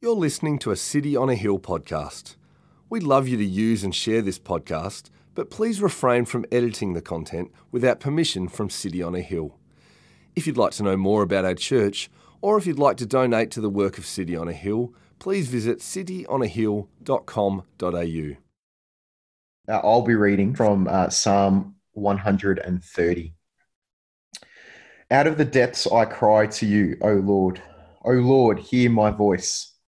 You're listening to a City on a Hill podcast. We'd love you to use and share this podcast, but please refrain from editing the content without permission from City on a Hill. If you'd like to know more about our church, or if you'd like to donate to the work of City on a Hill, please visit cityonahill.com.au. I'll be reading from uh, Psalm 130. Out of the depths I cry to you, O Lord. O Lord, hear my voice.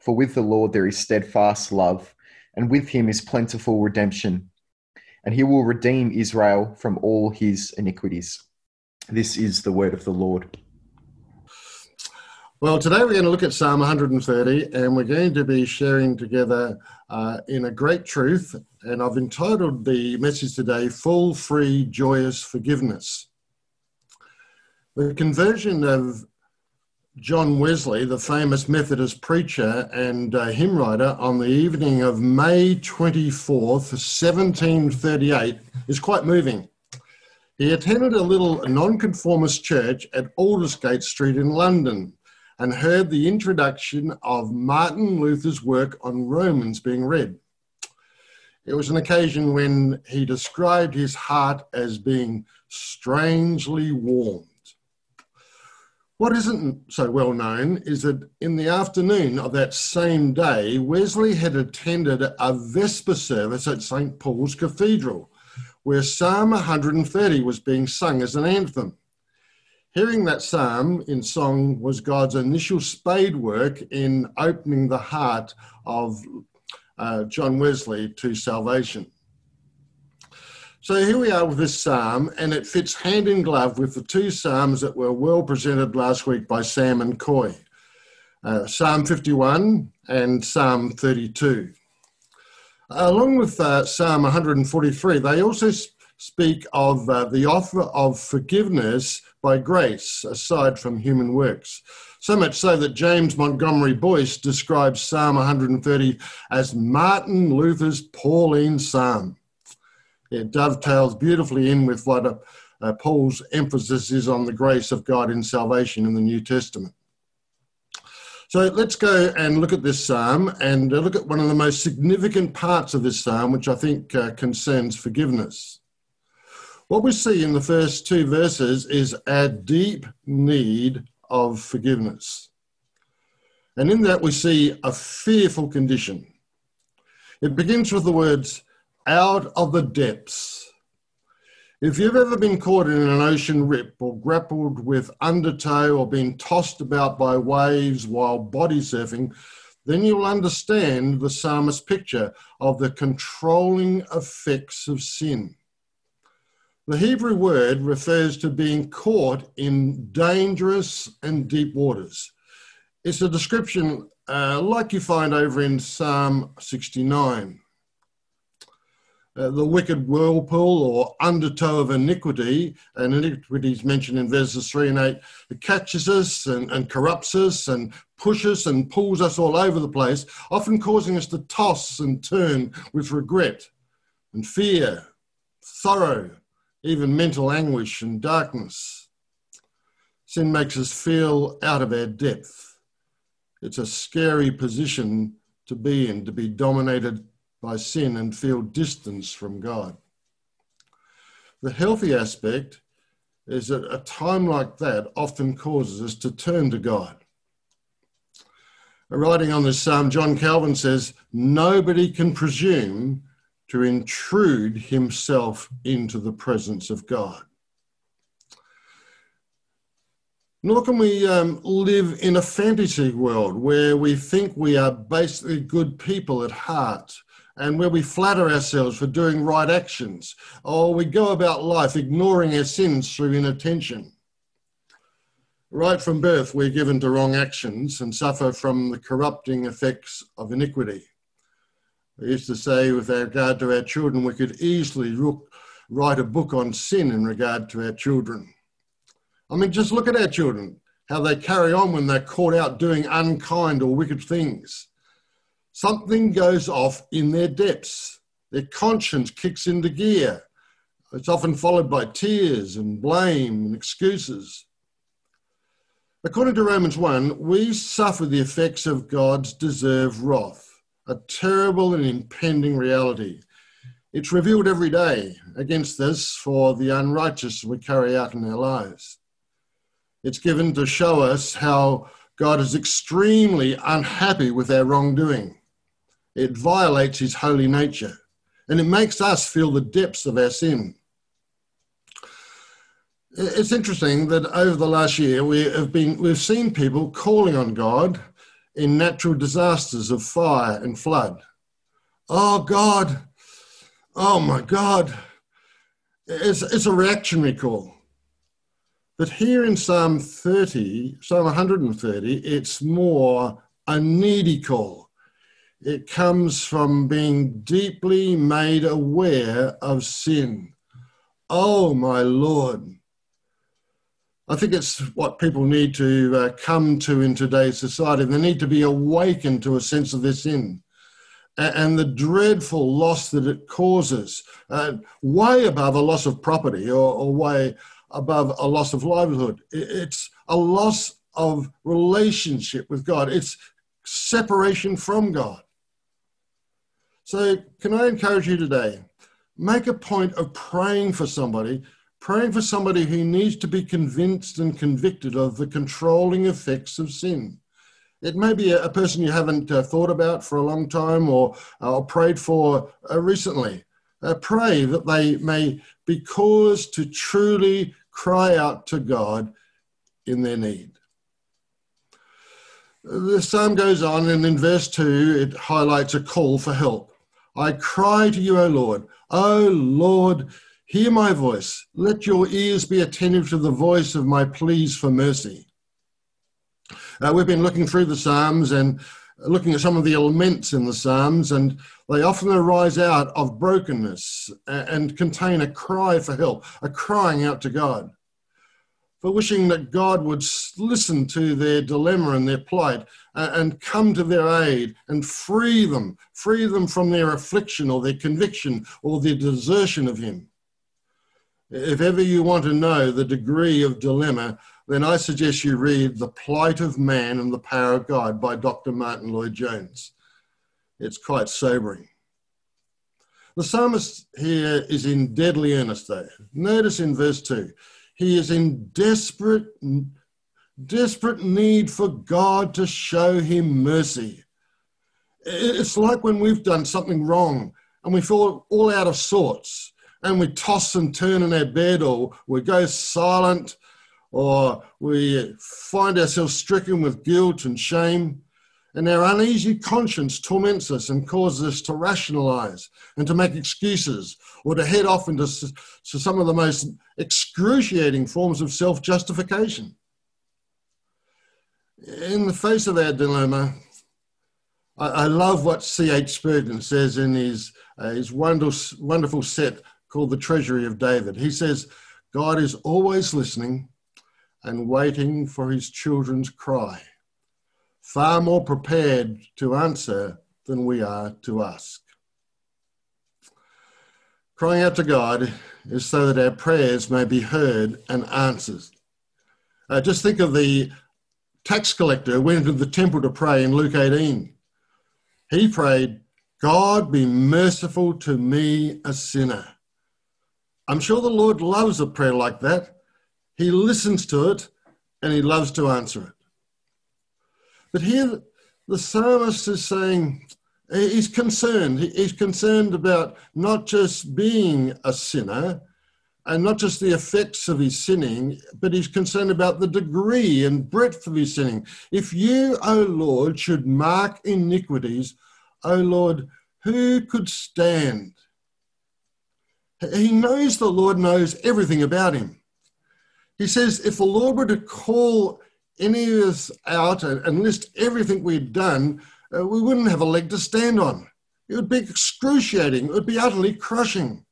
For with the Lord there is steadfast love, and with him is plentiful redemption. And he will redeem Israel from all his iniquities. This is the word of the Lord. Well, today we're going to look at Psalm 130 and we're going to be sharing together uh, in a great truth. And I've entitled the message today, Full, Free, Joyous Forgiveness. The conversion of John Wesley, the famous Methodist preacher and uh, hymn writer, on the evening of May 24th, 1738, is quite moving. He attended a little nonconformist church at Aldersgate Street in London and heard the introduction of Martin Luther's work on Romans being read. It was an occasion when he described his heart as being strangely warm. What isn't so well known is that in the afternoon of that same day, Wesley had attended a Vesper service at St. Paul's Cathedral, where Psalm 130 was being sung as an anthem. Hearing that psalm in song was God's initial spade work in opening the heart of uh, John Wesley to salvation. So here we are with this psalm, and it fits hand in glove with the two psalms that were well presented last week by Sam and Coy uh, Psalm 51 and Psalm 32. Along with uh, Psalm 143, they also speak of uh, the offer of forgiveness by grace aside from human works. So much so that James Montgomery Boice describes Psalm 130 as Martin Luther's Pauline Psalm it dovetails beautifully in with what uh, uh, Paul's emphasis is on the grace of God in salvation in the New Testament. So let's go and look at this psalm and uh, look at one of the most significant parts of this psalm, which I think uh, concerns forgiveness. What we see in the first two verses is a deep need of forgiveness. And in that, we see a fearful condition. It begins with the words, out of the depths. If you've ever been caught in an ocean rip or grappled with undertow or been tossed about by waves while body surfing, then you'll understand the psalmist's picture of the controlling effects of sin. The Hebrew word refers to being caught in dangerous and deep waters. It's a description uh, like you find over in Psalm 69. Uh, the wicked whirlpool or undertow of iniquity, and iniquity is mentioned in verses 3 and 8, it catches us and, and corrupts us and pushes and pulls us all over the place, often causing us to toss and turn with regret and fear, sorrow, even mental anguish and darkness. Sin makes us feel out of our depth. It's a scary position to be in, to be dominated by sin and feel distance from God. The healthy aspect is that a time like that often causes us to turn to God. Writing on this psalm, John Calvin says, Nobody can presume to intrude himself into the presence of God. Nor can we um, live in a fantasy world where we think we are basically good people at heart and where we flatter ourselves for doing right actions, or we go about life ignoring our sins through inattention. Right from birth, we're given to wrong actions and suffer from the corrupting effects of iniquity. I used to say, with regard to our children, we could easily write a book on sin in regard to our children. I mean, just look at our children, how they carry on when they're caught out doing unkind or wicked things. Something goes off in their depths. Their conscience kicks into gear. It's often followed by tears and blame and excuses. According to Romans 1, we suffer the effects of God's deserved wrath, a terrible and impending reality. It's revealed every day against us for the unrighteous we carry out in our lives. It's given to show us how God is extremely unhappy with our wrongdoing. It violates his holy nature and it makes us feel the depths of our sin. It's interesting that over the last year we have been we've seen people calling on God in natural disasters of fire and flood. Oh God, oh my God. It's, it's a reactionary call. But here in Psalm 30, Psalm 130, it's more a needy call. It comes from being deeply made aware of sin. Oh my Lord I think it's what people need to uh, come to in today's society. They need to be awakened to a sense of their sin and, the dreadful loss that it causes, uh, way above a loss of property or, or way above a loss of livelihood. It's a loss of relationship with God, it's separation from God. So, can I encourage you today? Make a point of praying for somebody praying for somebody who needs to be convinced and convicted of the controlling effects of sin. It may be a, person you haven't uh, thought about for a long time or, uh, prayed for uh, recently. Uh, pray that they may be caused to truly cry out to God in their need. The psalm goes on, and in verse 2, it highlights a call for help. I cry to you, O Lord. O Lord, Hear my voice. Let your ears be attentive to the voice of my pleas for mercy. Uh, we've been looking through the Psalms and looking at some of the elements in the Psalms, and they often arise out of brokenness and contain a cry for help, a crying out to God, for wishing that God would listen to their dilemma and their plight and come to their aid and free them, free them from their affliction or their conviction or their desertion of Him. If ever you want to know the degree of dilemma, then I suggest you read The Plight of Man and the Power of God by Dr. Martyn Lloyd-Jones. It's quite sobering. The psalmist here is in deadly earnest, though. Notice in verse 2, he is in desperate, desperate need for God to show him mercy. It's like when we've done something wrong and we feel all out of sorts and we toss and turn in our bed or we go silent or we find ourselves stricken with guilt and shame. And our uneasy conscience torments us and causes us to rationalize and to make excuses or to head off into to some of the most excruciating forms of self justification. In the face of our dilemma, I, I love what C.H. Spurgeon says in his, uh, his wonderful, wonderful set called The Treasury of David. He says, God is always listening and waiting for his children's cry, far more prepared to answer than we are to ask. Crying out to God is so that our prayers may be heard and answered. Uh, just think of the tax collector who went into the temple to pray in Luke 18. He prayed, God be merciful to me, a sinner. I'm sure the Lord loves a prayer like that. He listens to it and he loves to answer it. But here, the psalmist is saying he's concerned. He's concerned about not just being a sinner and not just the effects of his sinning, but he's concerned about the degree and breadth of his sinning. If you, O Lord, should mark iniquities, O Lord, who could stand? He knows the Lord knows everything about him. He says, if the Lord were to call any of us out and, list everything we'd done, uh, we wouldn't have a leg to stand on. It would be excruciating. It would be utterly crushing.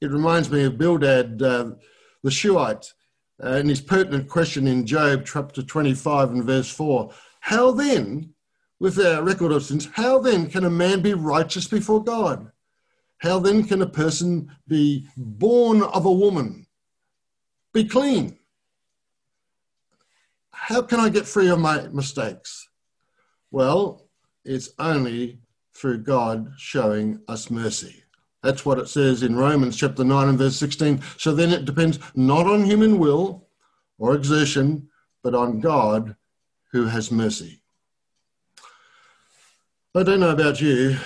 It reminds me of Bildad, uh, the Shuhite, uh, and his pertinent question in Job chapter 25 and verse 4. How then, with our record of sins, how then can a man be righteous before God? How then can a person be born of a woman be clean? How can I get free of my mistakes? Well, it's only through God showing us mercy. That's what it says in Romans chapter 9 and verse 16. So then it depends not on human will or exertion, but on God who has mercy. I don't know about you,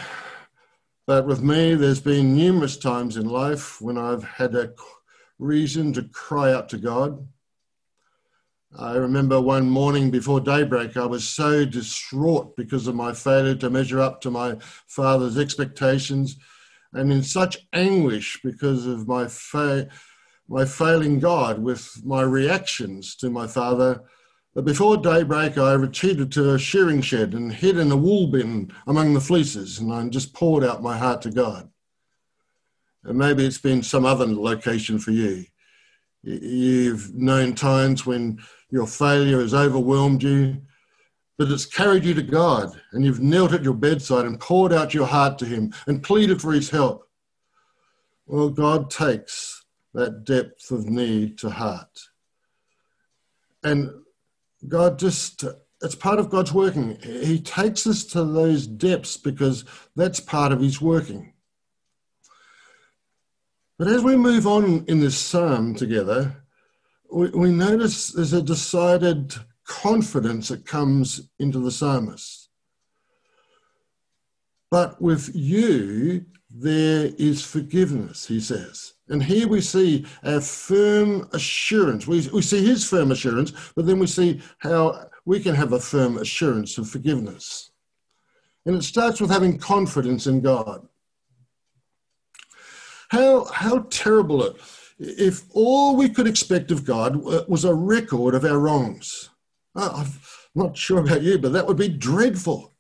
but with me, there's been numerous times in life when I've had a reason to cry out to God. I remember one morning before daybreak, I was so distraught because of my failure to measure up to my father's expectations, and in such anguish because of my, fa- my failing God with my reactions to my father. That before daybreak, I retreated to a shearing shed and hid in a wool bin among the fleeces, and I just poured out my heart to God. And maybe it's been some other location for you. You've known times when your failure has overwhelmed you, but it's carried you to God, and you've knelt at your bedside and poured out your heart to Him and pleaded for His help. Well, God takes that depth of need to heart. And God just, it's part of God's working. He takes us to those depths because that's part of His working. But as we move on in this psalm together, we, we notice there's a decided confidence that comes into the psalmist. But with you, there is forgiveness, he says. And here we see a firm assurance. We, we see his firm assurance, but then we see how we can have a firm assurance of forgiveness. And it starts with having confidence in God. How, how terrible it if all we could expect of God uh, was a record of our wrongs. Oh, I'm not sure about you, but that would be dreadful.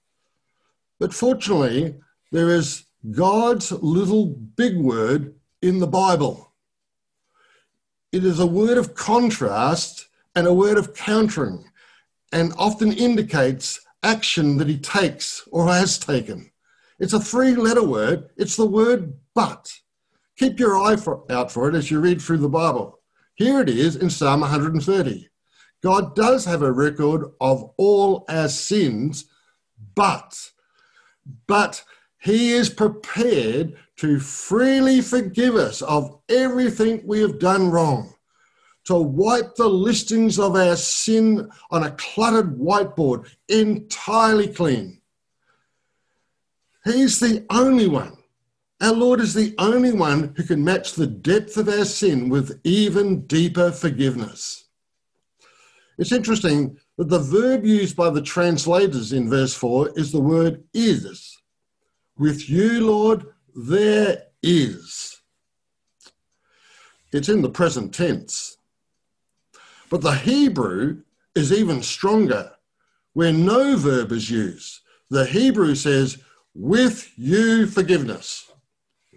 But fortunately, there is God's little big word in the Bible. It is a word of contrast and a word of countering, and often indicates action that he takes or has taken. It's a three letter word, it's the word but. Keep your eye for, out for it as you read through the Bible. Here it is in Psalm 130. God does have a record of all our sins, but, but he is prepared to freely forgive us of everything we have done wrong, to wipe the listings of our sin on a cluttered whiteboard entirely clean. He's the only one our Lord is the only one who can match the depth of our sin with even deeper forgiveness. It's interesting that the verb used by the translators in verse 4 is the word is. With you, Lord, there is. It's in the present tense. But the Hebrew is even stronger, where no verb is used. The Hebrew says, with you forgiveness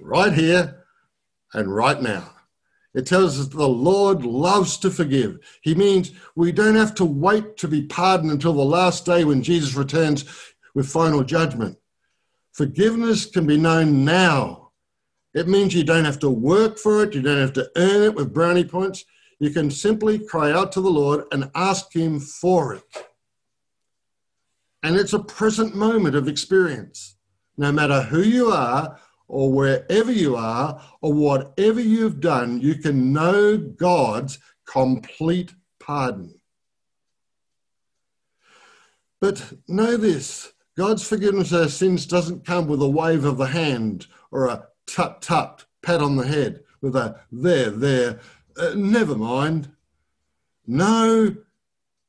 right here and right now. It tells us the Lord loves to forgive. He means we don't have to wait to be pardoned until the last day when Jesus returns with final judgment. Forgiveness can be known now. It means you don't have to work for it, you don't have to earn it with brownie points. You can simply cry out to the Lord and ask Him for it. And it's a present moment of experience. No matter who you are or wherever you are or whatever you've done, you can know God's complete pardon. But know this God's forgiveness of our sins doesn't come with a wave of the hand or a tut tut pat on the head with a there, there, uh, never mind. No,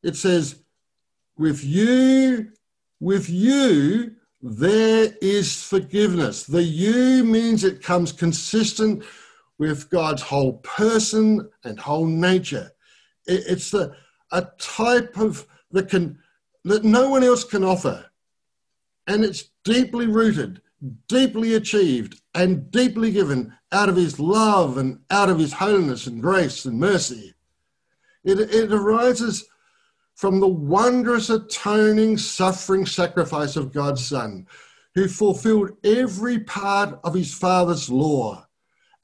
it says, with you, with you, there is forgiveness. The you means it comes consistent with God's whole person and whole nature. It's a type of that can that no one else can offer, and it's deeply rooted, deeply achieved, and deeply given out of His love and out of His holiness and grace and mercy. It, it arises from the wondrous atoning, suffering sacrifice of God's Son, who fulfilled every part of his Father's law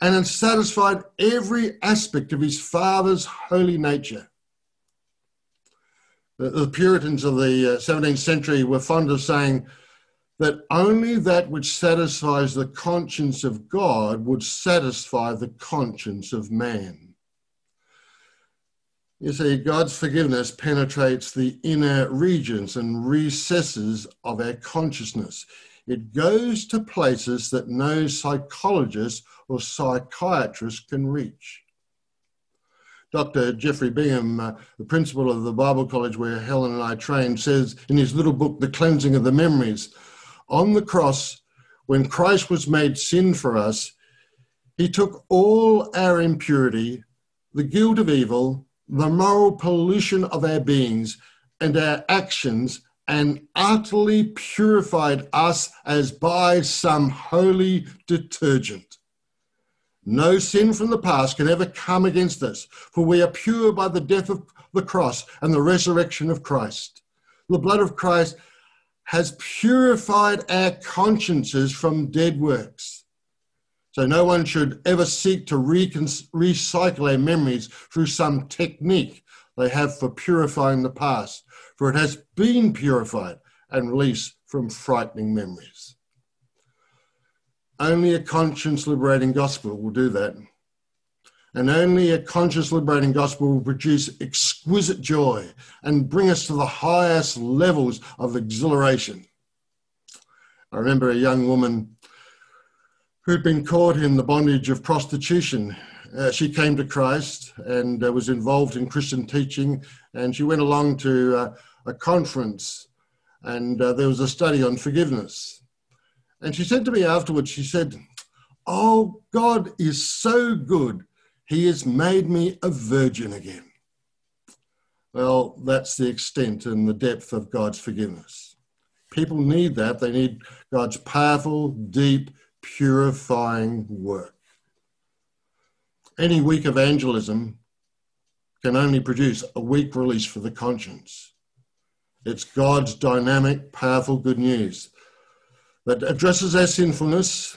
and satisfied every aspect of his Father's holy nature. The, the Puritans of the 17th uh, century were fond of saying that only that which satisfies the conscience of God would satisfy the conscience of man. You see, God's forgiveness penetrates the inner regions and recesses of our consciousness. It goes to places that no psychologist or psychiatrist can reach. Dr. Geoffrey Bingham, uh, the principal of the Bible College where Helen and I trained, says in his little book, The Cleansing of the Memories, on the cross, when Christ was made sin for us, he took all our impurity, the guilt of evil, the moral pollution of our beings and our actions and utterly purified us as by some holy detergent. No sin from the past can ever come against us, for we are pure by the death of the cross and the resurrection of Christ. The blood of Christ has purified our consciences from dead works. So no one should ever seek to recycle their memories through some technique they have for purifying the past, for it has been purified and released from frightening memories. Only a conscience liberating gospel will do that. And only a conscious liberating gospel will produce exquisite joy and bring us to the highest levels of exhilaration. I remember a young woman who'd been caught in the bondage of prostitution. Uh, she came to Christ and uh, was involved in Christian teaching, and she went along to uh, a conference, and uh, there was a study on forgiveness. And she said to me afterwards, she said, Oh, God is so good. He has made me a virgin again. Well, that's the extent and the depth of God's forgiveness. People need that. They need God's powerful, deep, purifying work. Any weak evangelism can only produce a weak release for the conscience. It's God's dynamic, powerful good news that addresses our sinfulness,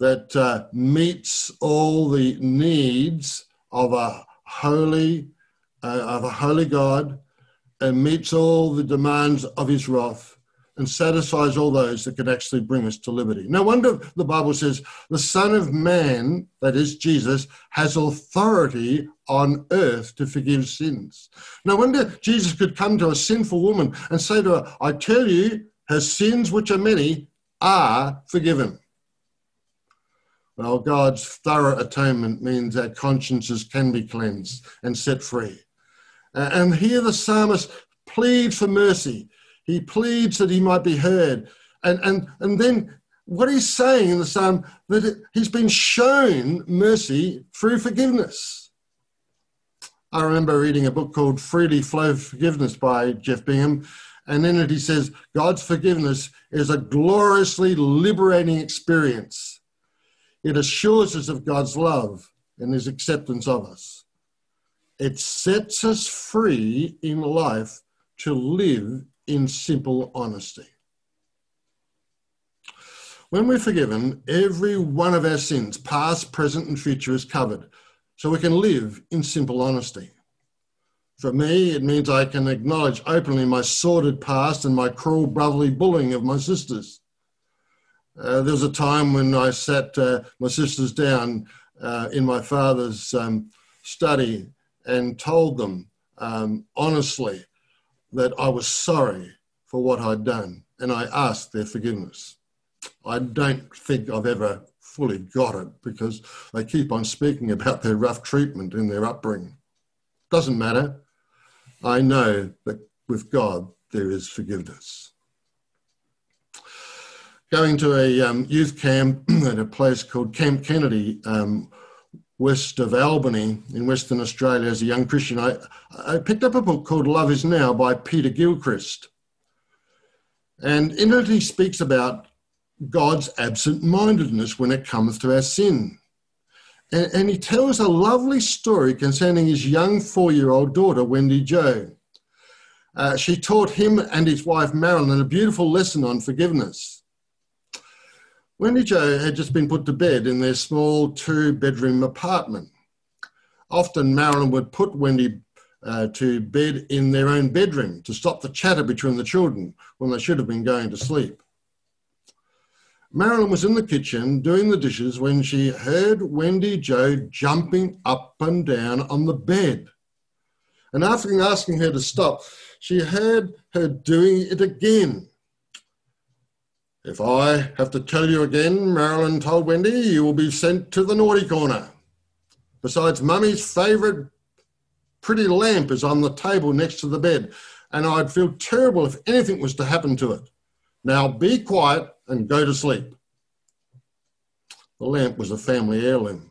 that uh, meets all the needs of a holy, uh, of a holy God, and meets all the demands of His wrath, and satisfies all those that can actually bring us to liberty. No wonder the Bible says the Son of Man, that is Jesus, has authority on earth to forgive sins. No wonder Jesus could come to a sinful woman and say to her, I tell you, her sins, which are many, are forgiven. Well, God's thorough atonement means our consciences can be cleansed and set free. And here the psalmist pleads for mercy he pleads that he might be heard. And, and, and then what he's saying in the psalm, that he's been shown mercy through forgiveness. I remember reading a book called Freely Flow Forgiveness by Geoff Bingham. And in it, he says, God's forgiveness is a gloriously liberating experience. It assures us of God's love and his acceptance of us. It sets us free in life to live in simple honesty. When we're forgiven, every one of our sins, past, present, and future, is covered, so we can live in simple honesty. For me, it means I can acknowledge openly my sordid past and my cruel brotherly bullying of my sisters. Uh, there was a time when I sat uh, my sisters down uh, in my father's um, study and told them um, honestly that I was sorry for what I'd done and I asked their forgiveness. I don't think I've ever fully got it because they keep on speaking about their rough treatment in their upbringing. Doesn't matter. I know that with God there is forgiveness. Going to a um, youth camp at a place called Camp Kennedy um, west of Albany in Western Australia as a young Christian, I, I picked up a book called Love Is Now by Peter Gillquist. And in it, he speaks about God's absent mindedness when it comes to our sin. And, and he tells a lovely story concerning his young four year old daughter, Wendy Jo. Uh, she taught him and his wife, Marilyn, a beautiful lesson on forgiveness. Wendy Jo had just been put to bed in their small two bedroom apartment. Often, Marilyn would put Wendy uh, to bed in their own bedroom to stop the chatter between the children when they should have been going to sleep. Marilyn was in the kitchen doing the dishes when she heard Wendy Jo jumping up and down on the bed. And after asking her to stop, she heard her doing it again. If I have to tell you again, Marilyn told Wendy, you will be sent to the naughty corner. Besides, Mummy's favourite pretty lamp is on the table next to the bed, and I'd feel terrible if anything was to happen to it. Now be quiet and go to sleep. The lamp was a family heirloom.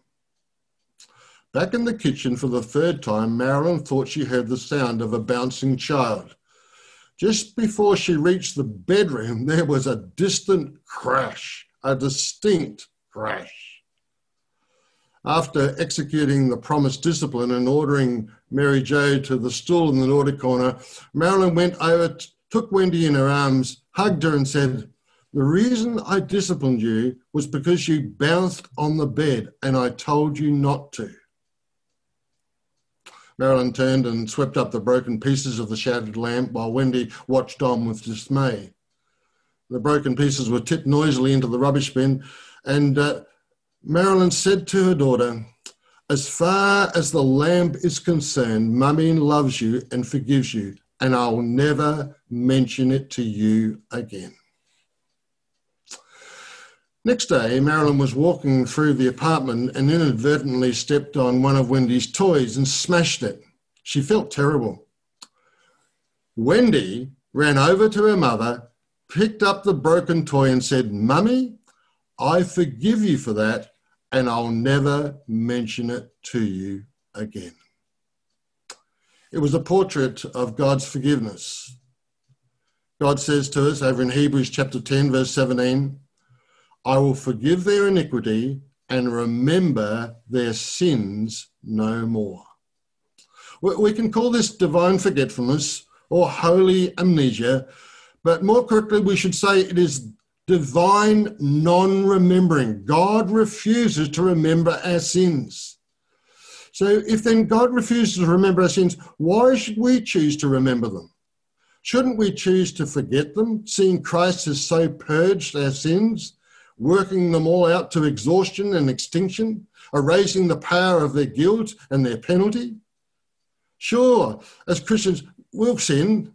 Back in the kitchen for the third time, Marilyn thought she heard the sound of a bouncing child. Just before she reached the bedroom, there was a distant crash, a distinct crash. After executing the promised discipline and ordering Mary Jo to the stool in the naughty corner, Marilyn went over, took Wendy in her arms, hugged her, and said, The reason I disciplined you was because you bounced on the bed and I told you not to. Marilyn turned and swept up the broken pieces of the shattered lamp while Wendy watched on with dismay. The broken pieces were tipped noisily into the rubbish bin, and uh, Marilyn said to her daughter, as far as the lamp is concerned, Mummy loves you and forgives you, and I'll never mention it to you again. Next day, Marilyn was walking through the apartment and inadvertently stepped on one of Wendy's toys and smashed it. She felt terrible. Wendy ran over to her mother, picked up the broken toy, and said, Mummy, I forgive you for that and I'll never mention it to you again. It was a portrait of God's forgiveness. God says to us over in Hebrews chapter 10, verse 17, I will forgive their iniquity and remember their sins no more. We can call this divine forgetfulness or holy amnesia, but more correctly, we should say it is divine non remembering. God refuses to remember our sins. So, if then God refuses to remember our sins, why should we choose to remember them? Shouldn't we choose to forget them, seeing Christ has so purged our sins, working them all out to exhaustion and extinction, erasing the power of their guilt and their penalty? Sure, as Christians, we'll sin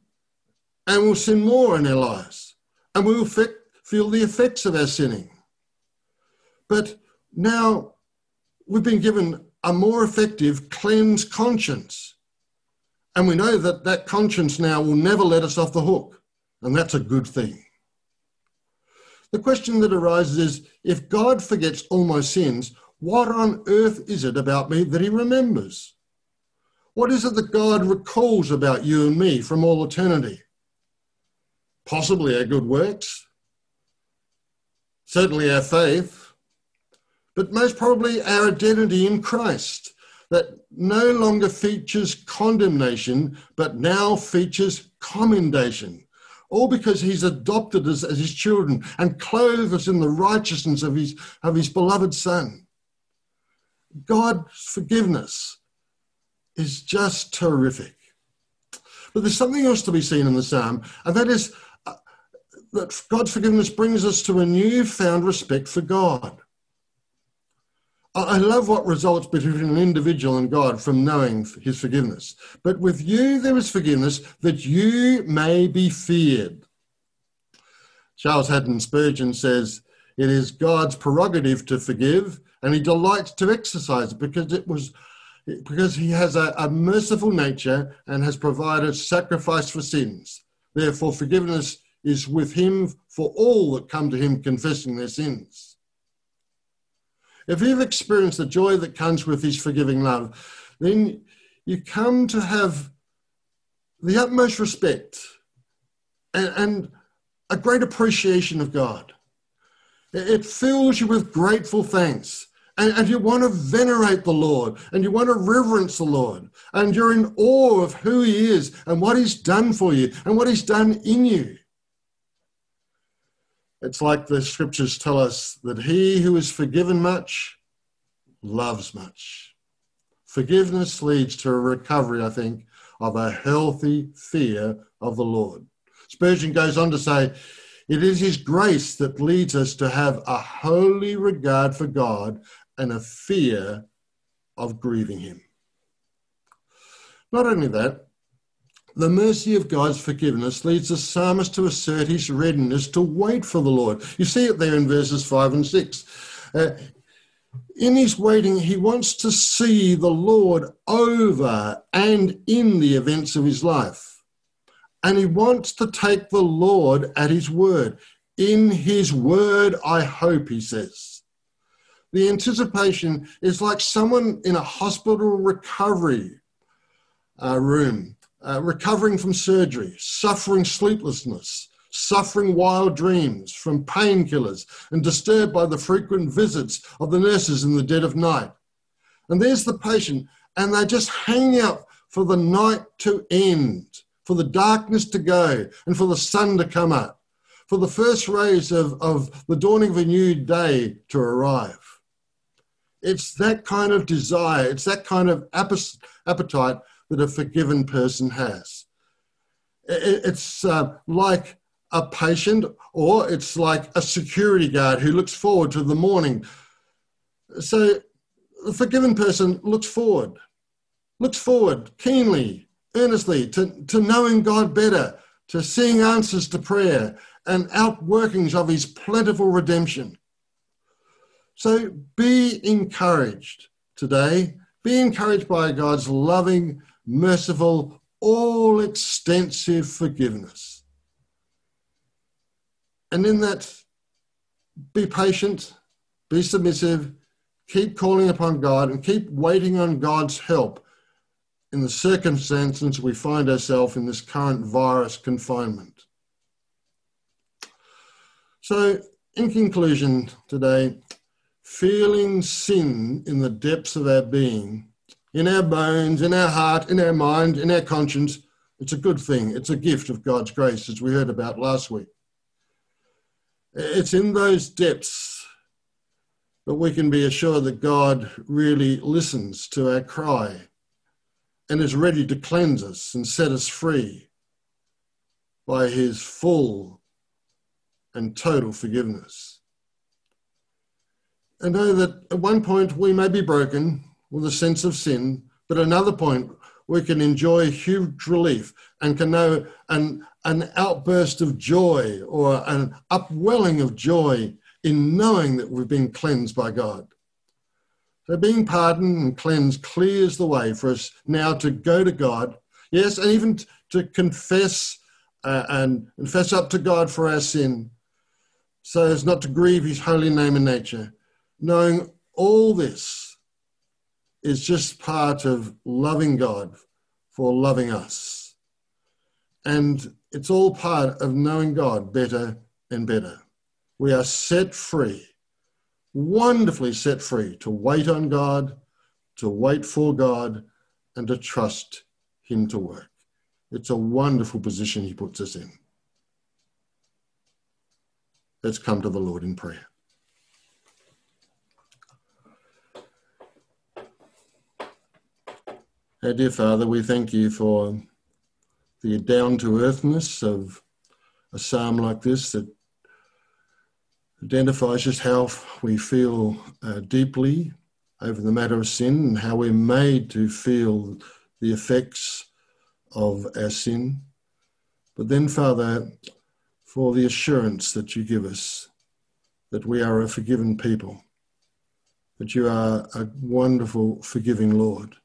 and we'll sin more in our lives, and we will feel the effects of our sinning. But now we've been given a more effective cleansed conscience. And we know that that conscience now will never let us off the hook. And that's a good thing. The question that arises is if God forgets all my sins, what on earth is it about me that he remembers? What is it that God recalls about you and me from all eternity? Possibly our good works, certainly our faith, but most probably our identity in Christ that no longer features condemnation, but now features commendation. All because he's adopted us as his children and clothed us in the righteousness of his, of his beloved Son. God's forgiveness is just terrific. But there's something else to be seen in the psalm, and that is uh, that God's forgiveness brings us to a newfound respect for God. I love what results between an individual and God from knowing his forgiveness. But with you, there is forgiveness that you may be feared. Charles Haddon Spurgeon says, It is God's prerogative to forgive, and he delights to exercise it because it was because he has a, a merciful nature and has provided sacrifice for sins. Therefore, forgiveness is with him for all that come to him confessing their sins. If you've experienced the joy that comes with his forgiving love, then you come to have the utmost respect and, and a great appreciation of God. It fills you with grateful thanks. And, and, you want to venerate the Lord and you want to reverence the Lord and you're in awe of who He is and what He's done for you and what He's done in you. It's like the scriptures tell us that he who is forgiven much loves much. Forgiveness leads to a recovery, I think, of a healthy fear of the Lord. Spurgeon goes on to say, It is His grace that leads us to have a holy regard for God and a fear of grieving Him. Not only that, the mercy of God's forgiveness leads the psalmist to assert his readiness to wait for the Lord. You see it there in verses 5 and 6. Uh, in his waiting, he wants to see the Lord over and in the events of his life. And he wants to take the Lord at his word. In his word, I hope, he says. The anticipation is like someone in a hospital recovery uh, room uh, recovering from surgery, suffering sleeplessness, suffering wild dreams from painkillers, and disturbed by the frequent visits of the nurses in the dead of night. And there's the patient, and they just hang out for the night to end, for the darkness to go, and for the sun to come up, for the first rays of, of the dawning of a new day to arrive. It's that kind of desire, it's that kind of appetite that a forgiven person has. It's uh, like a patient or it's like a security guard who looks forward to the morning. So the forgiven person looks forward, looks forward keenly, earnestly to, to knowing God better, to seeing answers to prayer and outworkings of his plentiful redemption. So be encouraged today. Be encouraged by God's loving merciful, all extensive forgiveness. And in that, be patient, be submissive, keep calling upon God, and keep waiting on God's help in the circumstances we find ourselves in this current virus confinement. So, in conclusion today, feeling sin in the depths of our being in our bones, in our heart, in our mind, in our conscience. It's a good thing. It's a gift of God's grace, as we heard about last week. It's in those depths that we can be assured that God really listens to our cry and is ready to cleanse us and set us free by his full and total forgiveness. And know that at one point we may be broken, a sense of sin, but another point, we can enjoy huge relief and can know an, an outburst of joy or an upwelling of joy in knowing that we've been cleansed by God. So being pardoned and cleansed clears the way for us now to go to God, yes, and even to confess uh, and confess up to God for our sin, so as not to grieve his holy name and nature. Knowing all this is just part of loving God for loving us. And it's all part of knowing God better and better. We are set free, wonderfully set free to wait on God, to wait for God, and to trust Him to work. It's a wonderful position He puts us in. Let's come to the Lord in prayer. Our dear Father, we thank you for the down to earthness of a psalm like this that identifies just how we feel uh, deeply over the matter of sin and how we're made to feel the effects of our sin. But then, Father, for the assurance that you give us that we are a forgiven people, that you are a wonderful, forgiving Lord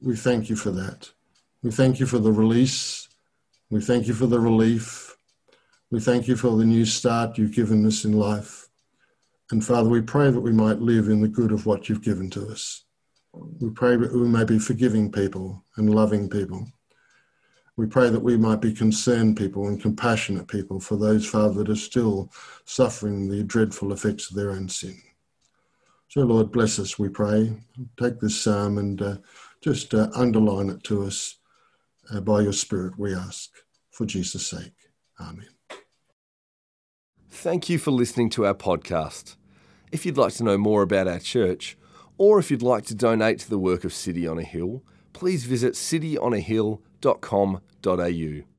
we thank you for that. We thank you for the release. We thank you for the relief. We thank you for the new start you've given us in life. And Father, we pray that we might live in the good of what you've given to us. We pray that we may be forgiving people and loving people. We pray that we might be concerned people and compassionate people for those, Father, that are still suffering the dreadful effects of their own sin. So, Lord, bless us, we pray. Take this psalm and uh, just uh, underline it to us uh, by your Spirit, we ask. For Jesus' sake. Amen. Thank you for listening to our podcast. If you'd like to know more about our church, or if you'd like to donate to the work of City on a Hill, please visit cityonahill.com.au.